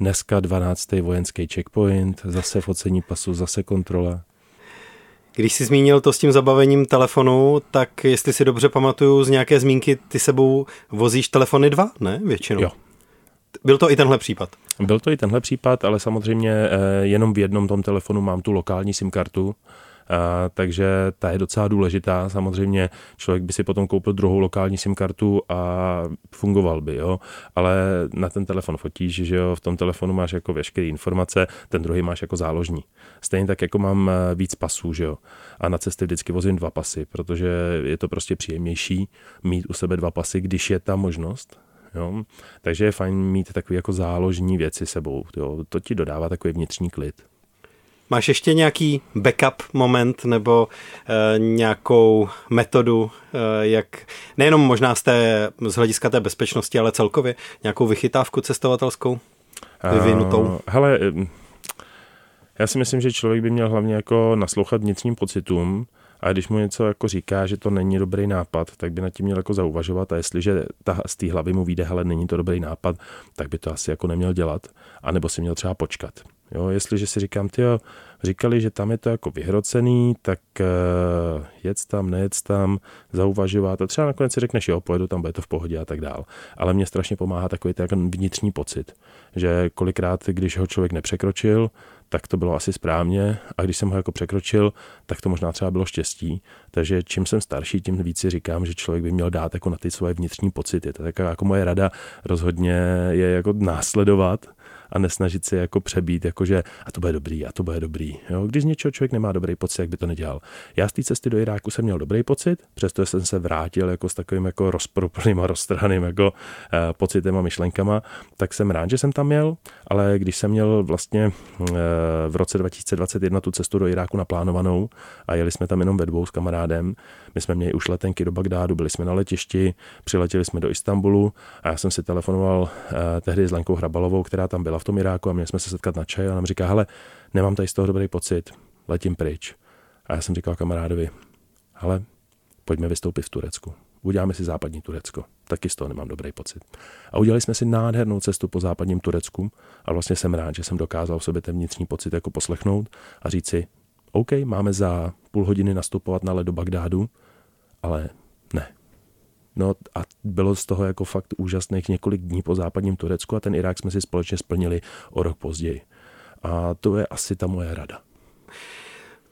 dneska 12. vojenský checkpoint, zase focení pasu, zase kontrola. Když jsi zmínil to s tím zabavením telefonu, tak jestli si dobře pamatuju z nějaké zmínky, ty sebou vozíš telefony dva, ne? Většinou. Jo. Byl to i tenhle případ? Byl to i tenhle případ, ale samozřejmě eh, jenom v jednom tom telefonu mám tu lokální SIM kartu, takže ta je docela důležitá. Samozřejmě člověk by si potom koupil druhou lokální SIM kartu a fungoval by, jo. Ale na ten telefon fotíš, že jo, v tom telefonu máš jako veškeré informace, ten druhý máš jako záložní. Stejně tak jako mám eh, víc pasů, že jo. A na cesty vždycky vozím dva pasy, protože je to prostě příjemnější mít u sebe dva pasy, když je ta možnost. Jo? Takže je fajn mít takové jako záložní věci sebou. Jo? To ti dodává takový vnitřní klid. Máš ještě nějaký backup moment nebo e, nějakou metodu, e, jak nejenom možná z, té, z hlediska té bezpečnosti, ale celkově nějakou vychytávku cestovatelskou vyvinutou? Uh, hele, já si myslím, že člověk by měl hlavně jako naslouchat vnitřním pocitům, a když mu něco jako říká, že to není dobrý nápad, tak by nad tím měl jako zauvažovat a jestliže ta, z té hlavy mu vyjde, hele, není to dobrý nápad, tak by to asi jako neměl dělat, anebo si měl třeba počkat. Jo, jestliže si říkám, ty říkali, že tam je to jako vyhrocený, tak uh, jedz tam, nejedz tam, zauvažovat a třeba nakonec si řekneš, jo, pojedu tam, bude to v pohodě a tak dál. Ale mě strašně pomáhá takový ten vnitřní pocit, že kolikrát, když ho člověk nepřekročil, tak to bylo asi správně a když jsem ho jako překročil, tak to možná třeba bylo štěstí. Takže čím jsem starší, tím víc si říkám, že člověk by měl dát jako na ty svoje vnitřní pocity. To je taková jako moje rada rozhodně je jako následovat a nesnažit se jako přebít, jakože a to bude dobrý, a to bude dobrý. Jo? Když z něčeho člověk nemá dobrý pocit, jak by to nedělal. Já z té cesty do Iráku jsem měl dobrý pocit, přesto jsem se vrátil jako s takovým jako rozporuplným a roztrhaným jako eh, pocitem a myšlenkama, tak jsem rád, že jsem tam měl, ale když jsem měl vlastně eh, v roce 2021 tu cestu do Iráku naplánovanou a jeli jsme tam jenom ve dvou s kamarádem, my jsme měli už letenky do Bagdádu, byli jsme na letišti, přiletěli jsme do Istanbulu a já jsem si telefonoval eh, tehdy s Lenkou Hrabalovou, která tam byla v tom Iráku a měli jsme se setkat na čaj a nám říká, hele, nemám tady z toho dobrý pocit, letím pryč. A já jsem říkal kamarádovi, hele, pojďme vystoupit v Turecku. Uděláme si západní Turecko. Taky z toho nemám dobrý pocit. A udělali jsme si nádhernou cestu po západním Turecku a vlastně jsem rád, že jsem dokázal v sobě ten vnitřní pocit jako poslechnout a říct si, OK, máme za půl hodiny nastupovat na led do Bagdádu, ale No a bylo z toho jako fakt úžasných několik dní po západním Turecku a ten Irák jsme si společně splnili o rok později. A to je asi ta moje rada.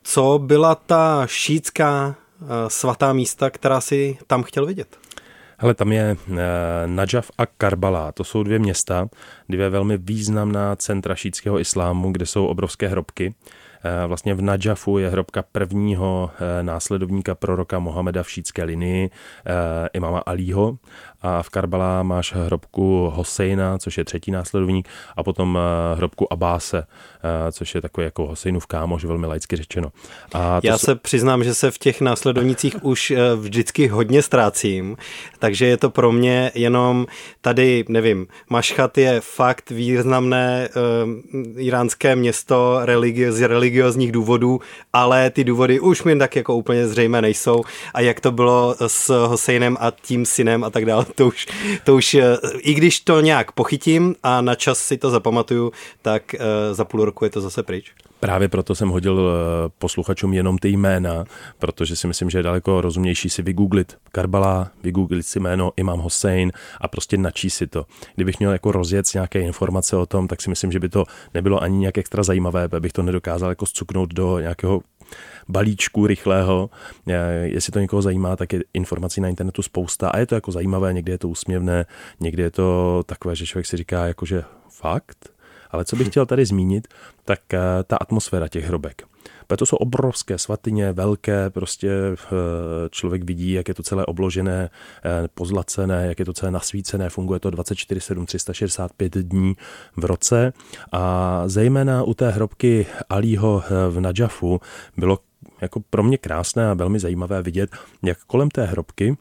Co byla ta šítská eh, svatá místa, která si tam chtěl vidět? Hele, tam je uh, Najaf a Karbala. To jsou dvě města, dvě velmi významná centra šítského islámu, kde jsou obrovské hrobky. Eh, vlastně v Najafu je hrobka prvního eh, následovníka proroka Mohameda v šítské linii, eh, imama Alího a v Karbala máš hrobku Hosejna, což je třetí následovník, a potom hrobku Abáse, což je takový jako Hosejnův kámoš, velmi laicky řečeno. A Já jsou... se přiznám, že se v těch následovnících už vždycky hodně ztrácím, takže je to pro mě jenom tady, nevím, Mašchat je fakt významné uh, iránské město religi- z religiozních důvodů, ale ty důvody už mi tak jako úplně zřejmé nejsou a jak to bylo s Hosejnem a tím synem a tak dále, to už, to už uh, i když to nějak pochytím a na čas si to zapamatuju, tak uh, za půl roku je to zase pryč. Právě proto jsem hodil eh, posluchačům jenom ty jména, protože si myslím, že je daleko rozumnější si vygooglit Karbala, vygooglit si jméno Imam Hossein a prostě načíst si to. Kdybych měl jako rozjet nějaké informace o tom, tak si myslím, že by to nebylo ani nějak extra zajímavé, abych to nedokázal jako zcuknout do nějakého balíčku rychlého. Eh, jestli to někoho zajímá, tak je informací na internetu spousta a je to jako zajímavé, někdy je to úsměvné, někdy je to takové, že člověk si říká, jakože fakt, ale co bych chtěl tady zmínit, tak eh, ta atmosféra těch hrobek. To jsou obrovské svatyně, velké, prostě eh, člověk vidí, jak je to celé obložené, pozlacené, jak je to celé nasvícené, funguje to 24-7, 365 dní v roce a zejména u té hrobky Alího v Najafu bylo jako pro mě krásné a velmi zajímavé vidět, jak kolem té hrobky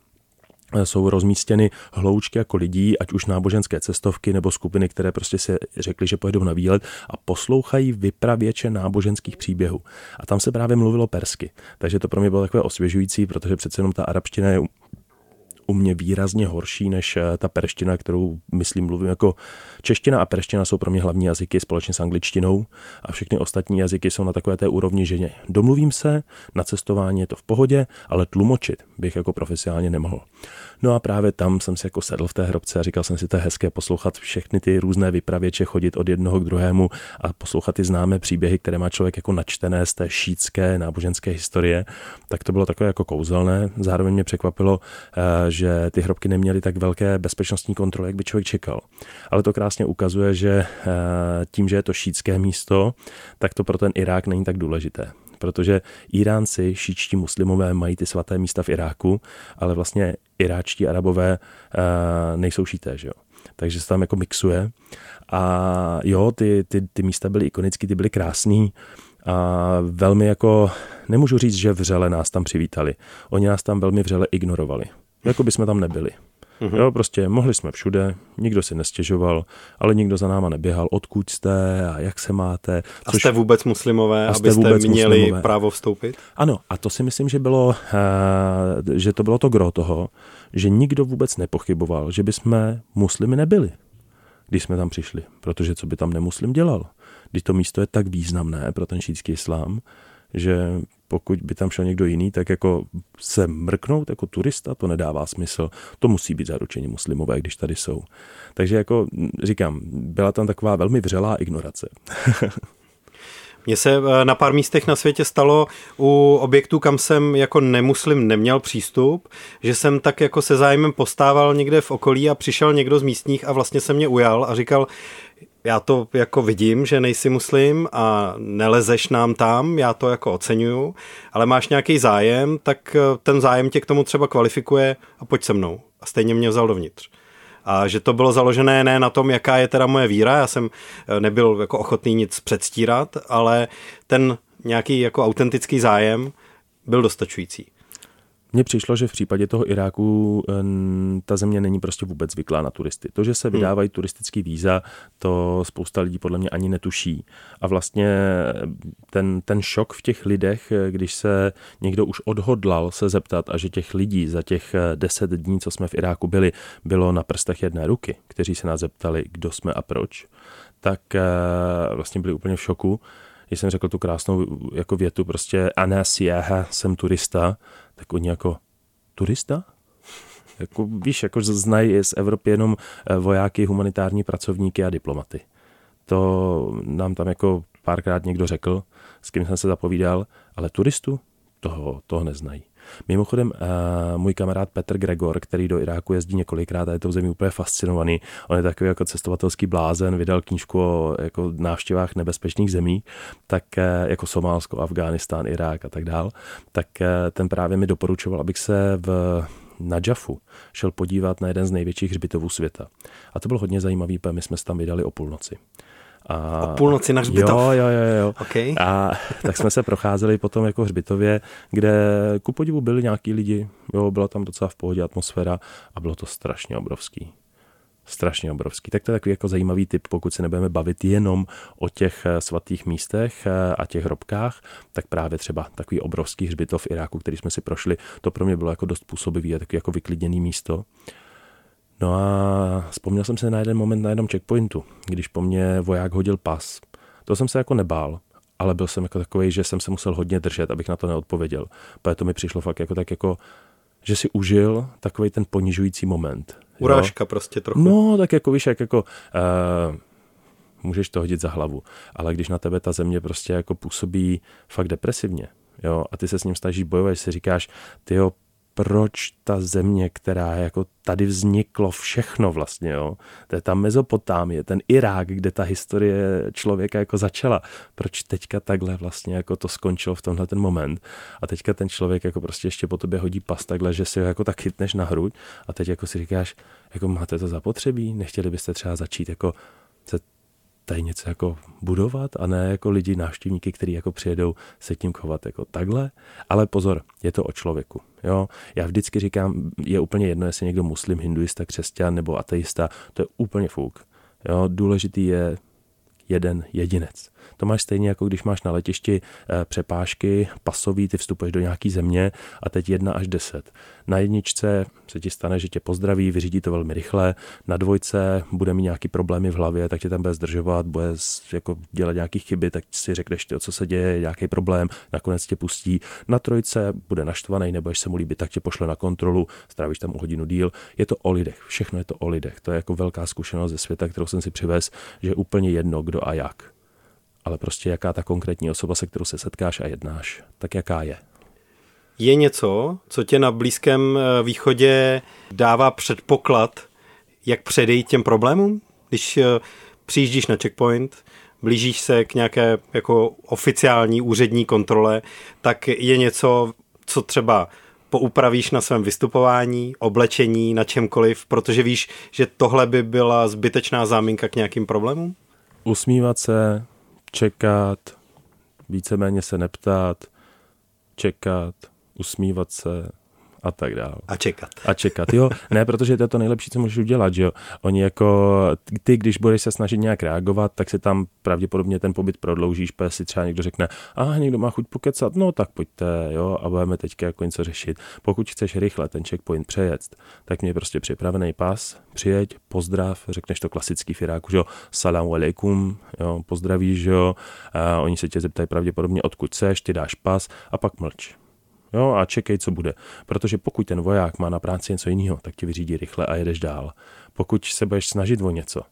jsou rozmístěny hloučky jako lidí, ať už náboženské cestovky nebo skupiny, které prostě se řekli, že pojedou na výlet a poslouchají vypravěče náboženských příběhů. A tam se právě mluvilo persky. Takže to pro mě bylo takové osvěžující, protože přece jenom ta arabština je u mě výrazně horší než eh, ta perština, kterou myslím mluvím jako čeština a perština jsou pro mě hlavní jazyky společně s angličtinou a všechny ostatní jazyky jsou na takové té úrovni, že domluvím se, na cestování je to v pohodě, ale tlumočit bych jako profesionálně nemohl. No a právě tam jsem si jako sedl v té hrobce a říkal jsem si, to je hezké poslouchat všechny ty různé vypravěče, chodit od jednoho k druhému a poslouchat ty známé příběhy, které má člověk jako načtené z té šítské náboženské historie. Tak to bylo takové jako kouzelné. Zároveň mě překvapilo, eh, že ty hrobky neměly tak velké bezpečnostní kontroly, jak by člověk čekal. Ale to krásně ukazuje, že eh, tím, že je to šítské místo, tak to pro ten Irák není tak důležité protože Iránci, šíčtí muslimové, mají ty svaté místa v Iráku, ale vlastně iráčtí arabové uh, nejsou šíté, že jo. Takže se tam jako mixuje. A jo, ty, ty, ty místa byly ikonické, ty byly krásný a velmi jako, nemůžu říct, že vřele nás tam přivítali. Oni nás tam velmi vřele ignorovali. Jako by jsme tam nebyli. Mm-hmm. Jo, prostě mohli jsme všude, nikdo si nestěžoval, ale nikdo za náma neběhal, odkud jste a jak se máte. Což... A jste vůbec muslimové, a jste abyste vůbec měli muslimové. právo vstoupit? Ano, a to si myslím, že bylo, uh, že to bylo to gro toho, že nikdo vůbec nepochyboval, že by jsme muslimy nebyli, když jsme tam přišli, protože co by tam nemuslim dělal? Když to místo je tak významné pro ten šítský islám, že pokud by tam šel někdo jiný, tak jako se mrknout jako turista, to nedává smysl. To musí být zaručení muslimové, když tady jsou. Takže jako říkám, byla tam taková velmi vřelá ignorace. Mně se eh, na pár místech na světě stalo u objektů, kam jsem jako nemuslim neměl přístup, že jsem tak jako se zájmem postával někde v okolí a přišel někdo z místních a vlastně se mě ujal a říkal, já to jako vidím, že nejsi muslim a nelezeš nám tam, já to jako oceňuju, ale máš nějaký zájem, tak eh, ten zájem tě k tomu třeba kvalifikuje a pojď se mnou. A stejně mě vzal dovnitř. A že to bylo založené ne na tom, jaká je teda moje víra, já jsem eh, nebyl jako ochotný nic předstírat, ale ten nějaký jako autentický zájem byl dostačující. Mně přišlo, že v případě toho Iráku eh, ta země není prostě vůbec zvyklá na turisty. To, že se hmm. vydávají hmm. turistický víza, to spousta lidí podle mě ani netuší. A vlastně ten, ten šok v těch lidech, eh, když se někdo už odhodlal se zeptat a že těch lidí za těch eh, deset dní, co jsme v Iráku byli, bylo na prstech jedné ruky, kteří se nás zeptali, kdo jsme a proč, tak vlastně byli úplně v šoku když jsem řekl tu krásnou jako větu, prostě anasiaha, jsem turista, tak oni jako turista? Jako, víš, jako znají z Evropy jenom eh, vojáky, humanitární pracovníky a diplomaty. To nám tam jako párkrát někdo řekl, s kým jsem se zapovídal, ale turistu toho, toho neznají. Mimochodem, uh, můj kamarád Petr Gregor, který do Iráku jezdí několikrát a je to v zemi úplně fascinovaný, on je takový jako cestovatelský blázen, vydal knížku o jako návštěvách nebezpečných zemí, tak uh, jako Somálsko, Afghánistán, Irák a tak dál, tak uh, ten právě mi doporučoval, abych se v na Jaffu šel podívat na jeden z největších hřbitovů světa. A to bylo hodně zajímavý, my jsme se tam vydali o půlnoci. A, o půlnoci na hřbitov? Jo, jo, jo. jo. Okay. A tak jsme se procházeli potom jako hřbitově, kde ku podivu byli nějaký lidi, jo, byla tam docela v pohodě atmosféra a bylo to strašně obrovský. Strašně obrovský. Tak to je takový jako zajímavý typ, pokud se nebudeme bavit jenom o těch eh, svatých místech eh, a těch hrobkách, tak právě třeba takový obrovský hřbitov v Iráku, který jsme si prošli, to pro mě bylo jako dost působivý a takový jako vyklidněný místo. No a vzpomněl jsem se na jeden moment na jednom checkpointu, když po mně voják hodil pas. To jsem se jako nebál, ale byl jsem jako takový, že jsem se musel hodně držet, abych na to neodpověděl. Protože to mi přišlo fakt jako tak jako, že si užil takový ten ponižující moment. Urážka jo? prostě trochu. No, tak jako víš, jak jako uh, můžeš to hodit za hlavu, ale když na tebe ta země prostě jako působí fakt depresivně, jo, a ty se s ním snažíš bojovat, že si říkáš, ty jo, proč ta země, která jako tady vzniklo všechno vlastně, jo, to je ta Mezopotámie, ten Irák, kde ta historie člověka jako začala, proč teďka takhle vlastně jako to skončilo v tenhle ten moment? A teďka ten člověk jako prostě ještě po tobě hodí pas takhle, že si ho jako tak chytneš na hruď a teď jako si říkáš, jako máte to zapotřebí, nechtěli byste třeba začít jako se tady něco jako budovat a ne jako lidi, návštěvníky, kteří jako přijedou se tím chovat jako takhle. Ale pozor, je to o člověku. Jo? Já vždycky říkám, je úplně jedno, jestli někdo muslim, hinduista, křesťan nebo ateista, to je úplně fuk. Jo? Důležitý je jeden jedinec. To máš stejně jako když máš na letišti eh, přepážky pasový, ty vstupuješ do nějaký země a teď jedna až deset. Na jedničce se ti stane, že tě pozdraví, vyřídí to velmi rychle, na dvojce bude mít nějaký problémy v hlavě, tak tě tam bude zdržovat, bude jako dělat nějaké chyby, tak si řekneš, ty, co se děje, nějaký problém, nakonec tě pustí. Na trojce bude naštvaný, nebo až se mu líbí, tak tě pošle na kontrolu, strávíš tam hodinu díl. Je to o lidech, všechno je to o lidech. To je jako velká zkušenost ze světa, kterou jsem si přivez, že je úplně jedno, kdo a jak ale prostě jaká ta konkrétní osoba, se kterou se setkáš a jednáš, tak jaká je. Je něco, co tě na Blízkém eh, východě dává předpoklad, jak předejít těm problémům? Když eh, přijíždíš na checkpoint, blížíš se k nějaké jako oficiální úřední kontrole, tak je něco, co třeba poupravíš na svém vystupování, oblečení, na čemkoliv, protože víš, že tohle by byla zbytečná záminka k nějakým problémům? Usmívat se, čekat, víceméně se neptát, čekat, usmívat se, a tak dále. A čekat. A čekat, jo. Ne, protože to je to nejlepší, co můžeš udělat, že jo. Oni jako, ty, když budeš se snažit nějak reagovat, tak si tam pravděpodobně ten pobyt prodloužíš, protože si třeba někdo řekne, a někdo má chuť pokecat, no tak pojďte, jo, a budeme teďka jako něco řešit. Pokud chceš rychle ten checkpoint přejet, tak mě prostě připravený pas, přijeď, pozdrav, řekneš to klasický firáku, že jo, salam alaikum, jo, pozdravíš, jo, a oni se tě zeptají pravděpodobně, odkud seš, ty dáš pas a pak mlč. Jo, a čekej, co bude. Protože pokud ten voják má na práci něco jiného, tak tě vyřídí rychle a jedeš dál. Pokud se budeš snažit o něco,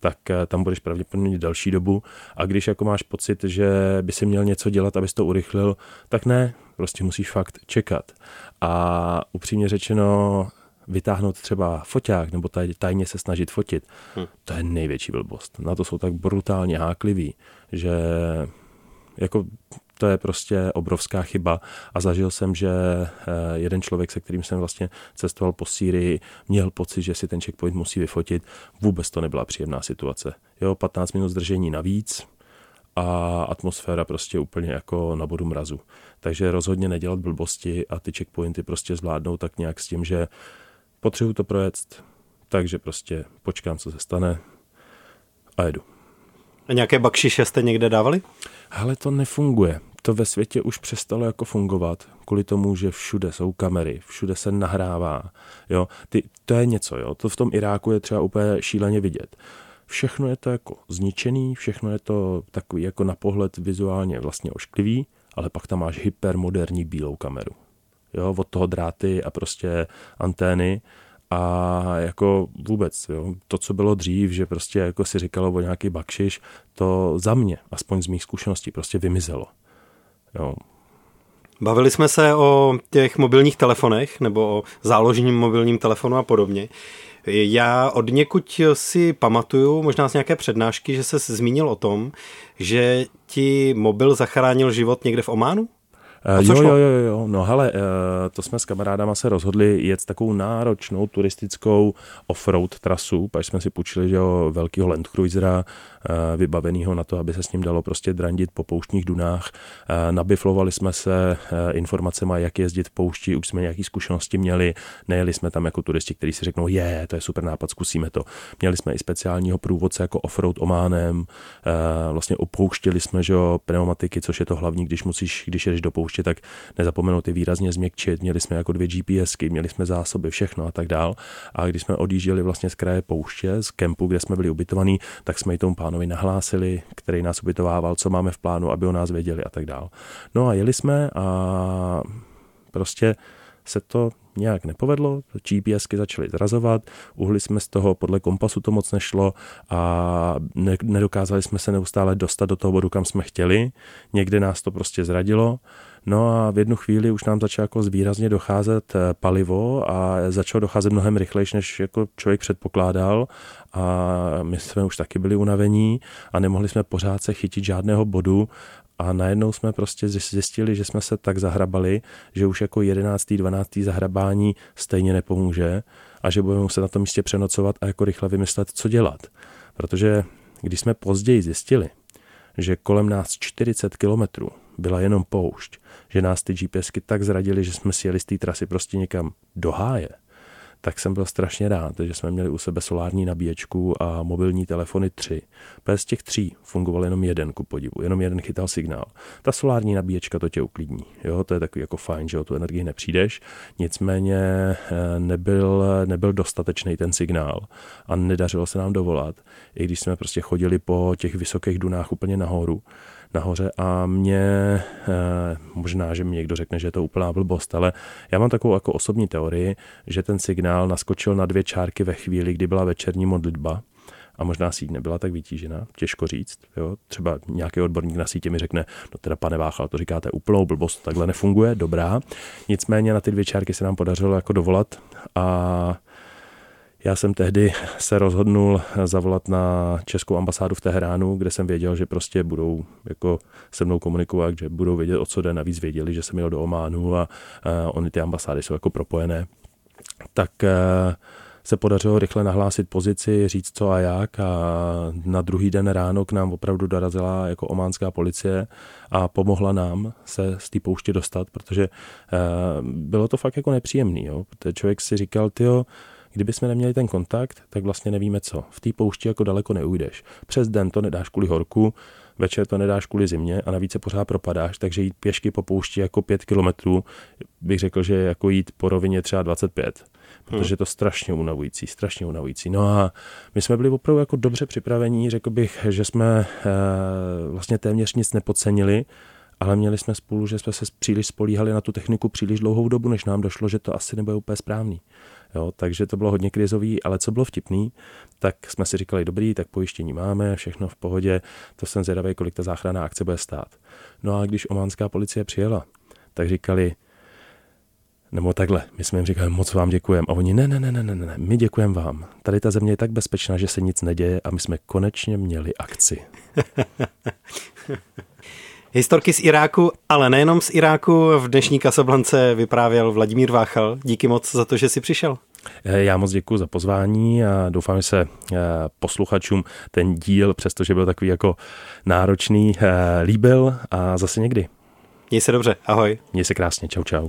tak eh, tam budeš pravděpodobně další dobu a když jako máš pocit, že by si měl něco dělat, abys to urychlil, tak ne, prostě musíš fakt čekat. A upřímně řečeno, vytáhnout třeba foťák nebo tajně se snažit fotit, hm. to je největší blbost. Na to jsou tak brutálně hákliví, že jako to je prostě obrovská chyba a zažil jsem, že eh, jeden člověk, se kterým jsem vlastně cestoval po Sýrii, měl pocit, že si ten checkpoint musí vyfotit. Vůbec to nebyla příjemná situace. Jo, 15 minut zdržení navíc, a atmosféra prostě úplně jako na bodu mrazu. Takže rozhodně nedělat blbosti a ty checkpointy prostě zvládnou tak nějak s tím, že potřebuji to projet, takže prostě počkám, co se stane a jedu. A nějaké bakšiše jste někde dávali? Ale to nefunguje to ve světě už přestalo jako fungovat kvůli tomu, že všude jsou kamery, všude se nahrává. Jo? Ty, to je něco, jo? to v tom Iráku je třeba úplně šíleně vidět. Všechno je to jako zničený, všechno je to takový jako na pohled vizuálně vlastně ošklivý, ale pak tam máš hypermoderní bílou kameru. Jo, od toho dráty a prostě antény a jako vůbec, jo, to, co bylo dřív, že prostě jako si říkalo o nějaký bakšiš, to za mě, aspoň z mých zkušeností, prostě vymizelo. Jo. Bavili jsme se o těch mobilních telefonech nebo o záložním mobilním telefonu a podobně. Já od někud si pamatuju, možná z nějaké přednášky, že se zmínil o tom, že ti mobil zachránil život někde v Ománu? Uh, jo, jo, jo, jo, no hele, uh, to jsme s kamarádama se rozhodli jet takovou náročnou turistickou offroad trasu, pak jsme si půjčili, že jo, velkýho Land Cruisera, vybaveného na to, aby se s ním dalo prostě drandit po pouštních dunách. Uh, nabiflovali jsme se uh, informacemi, jak jezdit v poušti, už jsme nějaké zkušenosti měli, nejeli jsme tam jako turisti, kteří si řeknou, je, to je super nápad, zkusíme to. Měli jsme i speciálního průvodce jako offroad Ománem, vlastně opouštili jsme, že jo, pneumatiky, což je to hlavní, když musíš, když jedeš do pouště, tak nezapomenout je výrazně změkčit. Měli jsme jako dvě GPSky, měli jsme zásoby, všechno a tak dál. A když jsme odjížděli vlastně z kraje pouště, z kempu, kde jsme byli ubytovaní, tak jsme i tomu pánovi nahlásili, který nás ubytovával, co máme v plánu, aby o nás věděli a tak dál. No a jeli jsme a prostě se to nějak nepovedlo, GPSky začaly zrazovat, uhli jsme z toho, podle kompasu to moc nešlo a ne, nedokázali jsme se neustále dostat do toho bodu, kam jsme chtěli. Někde nás to prostě zradilo. No a v jednu chvíli už nám začalo jako výrazně docházet eh, palivo a začalo docházet mnohem rychlejší, než jako člověk předpokládal a my jsme už taky byli unavení a nemohli jsme pořád se chytit žádného bodu a najednou jsme prostě zjistili, že jsme se tak zahrabali, že už jako 11. 12. zahrabání stejně nepomůže a že budeme muset na tom místě přenocovat a jako rychle vymyslet, co dělat. Protože když jsme později zjistili, že kolem nás 40 kilometrů byla jenom poušť, že nás ty GPSky tak zradili, že jsme si jeli z té trasy prostě někam do háje, tak jsem byl strašně rád, že jsme měli u sebe solární nabíječku a mobilní telefony tři. Bez těch tří fungoval jenom jeden ku podivu, jenom jeden chytal signál. Ta solární nabíječka to tě uklidní, jo, to je takový jako fajn, že o tu energii nepřijdeš, nicméně eh, nebyl, nebyl dostatečný ten signál a nedařilo se nám dovolat, i když jsme prostě chodili po těch vysokých dunách úplně nahoru, nahoře a mě, eh, možná, že mi někdo řekne, že je to úplná blbost, ale já mám takovou jako osobní teorii, že ten signál naskočil na dvě čárky ve chvíli, kdy byla večerní modlitba a možná síť nebyla tak vytížena, těžko říct. Jo? Třeba nějaký odborník na sítě mi řekne, no teda pane Váchal, to říkáte úplnou blbost, takhle nefunguje, dobrá. Nicméně na ty dvě čárky se nám podařilo jako dovolat a já jsem tehdy se rozhodnul zavolat na českou ambasádu v Teheránu, kde jsem věděl, že prostě budou jako se mnou komunikovat, že budou vědět, o co jde. Navíc věděli, že jsem jel do Ománu a, a oni ty ambasády jsou jako propojené. Tak a, e, se podařilo rychle nahlásit pozici, říct co a jak a na druhý den ráno k nám opravdu dorazila jako ománská policie a pomohla nám se z té pouště dostat, protože e, bylo to fakt jako nepříjemný. Jo? Protože člověk si říkal, tyjo, Kdyby jsme neměli ten kontakt, tak vlastně nevíme co. V té poušti jako daleko neujdeš. Přes den to nedáš kvůli horku, večer to nedáš kvůli zimě a navíc se pořád propadáš, takže jít pěšky po poušti jako pět kilometrů, bych řekl, že jako jít po rovině třeba 25 protože je to strašně unavující, strašně unavující. No a my jsme byli opravdu jako dobře připravení, řekl bych, že jsme e, vlastně téměř nic nepodcenili, ale měli jsme spolu, že jsme se příliš spolíhali na tu techniku příliš dlouhou dobu, než nám došlo, že to asi nebude úplně správný. Jo, takže to bylo hodně krizový, ale co bylo vtipný, tak jsme si říkali, dobrý, tak pojištění máme, všechno v pohodě, to jsem zvědavý, kolik ta záchranná akce bude stát. No a když ománská policie přijela, tak říkali, nebo takhle, my jsme jim říkali, moc vám děkujeme. A oni, ne, ne, ne, ne, ne, ne, my děkujeme vám. Tady ta země je tak bezpečná, že se nic neděje a my jsme konečně měli akci. Historky z Iráku, ale nejenom z Iráku. V dnešní Kasablance vyprávěl Vladimír Váchal. Díky moc za to, že jsi přišel. Eh, já moc děkuji za pozvání a doufám, že se eh, posluchačům ten díl, přestože byl takový jako náročný, eh, líbil a zase někdy. Měj se dobře, ahoj. Měj se krásně, čau čau.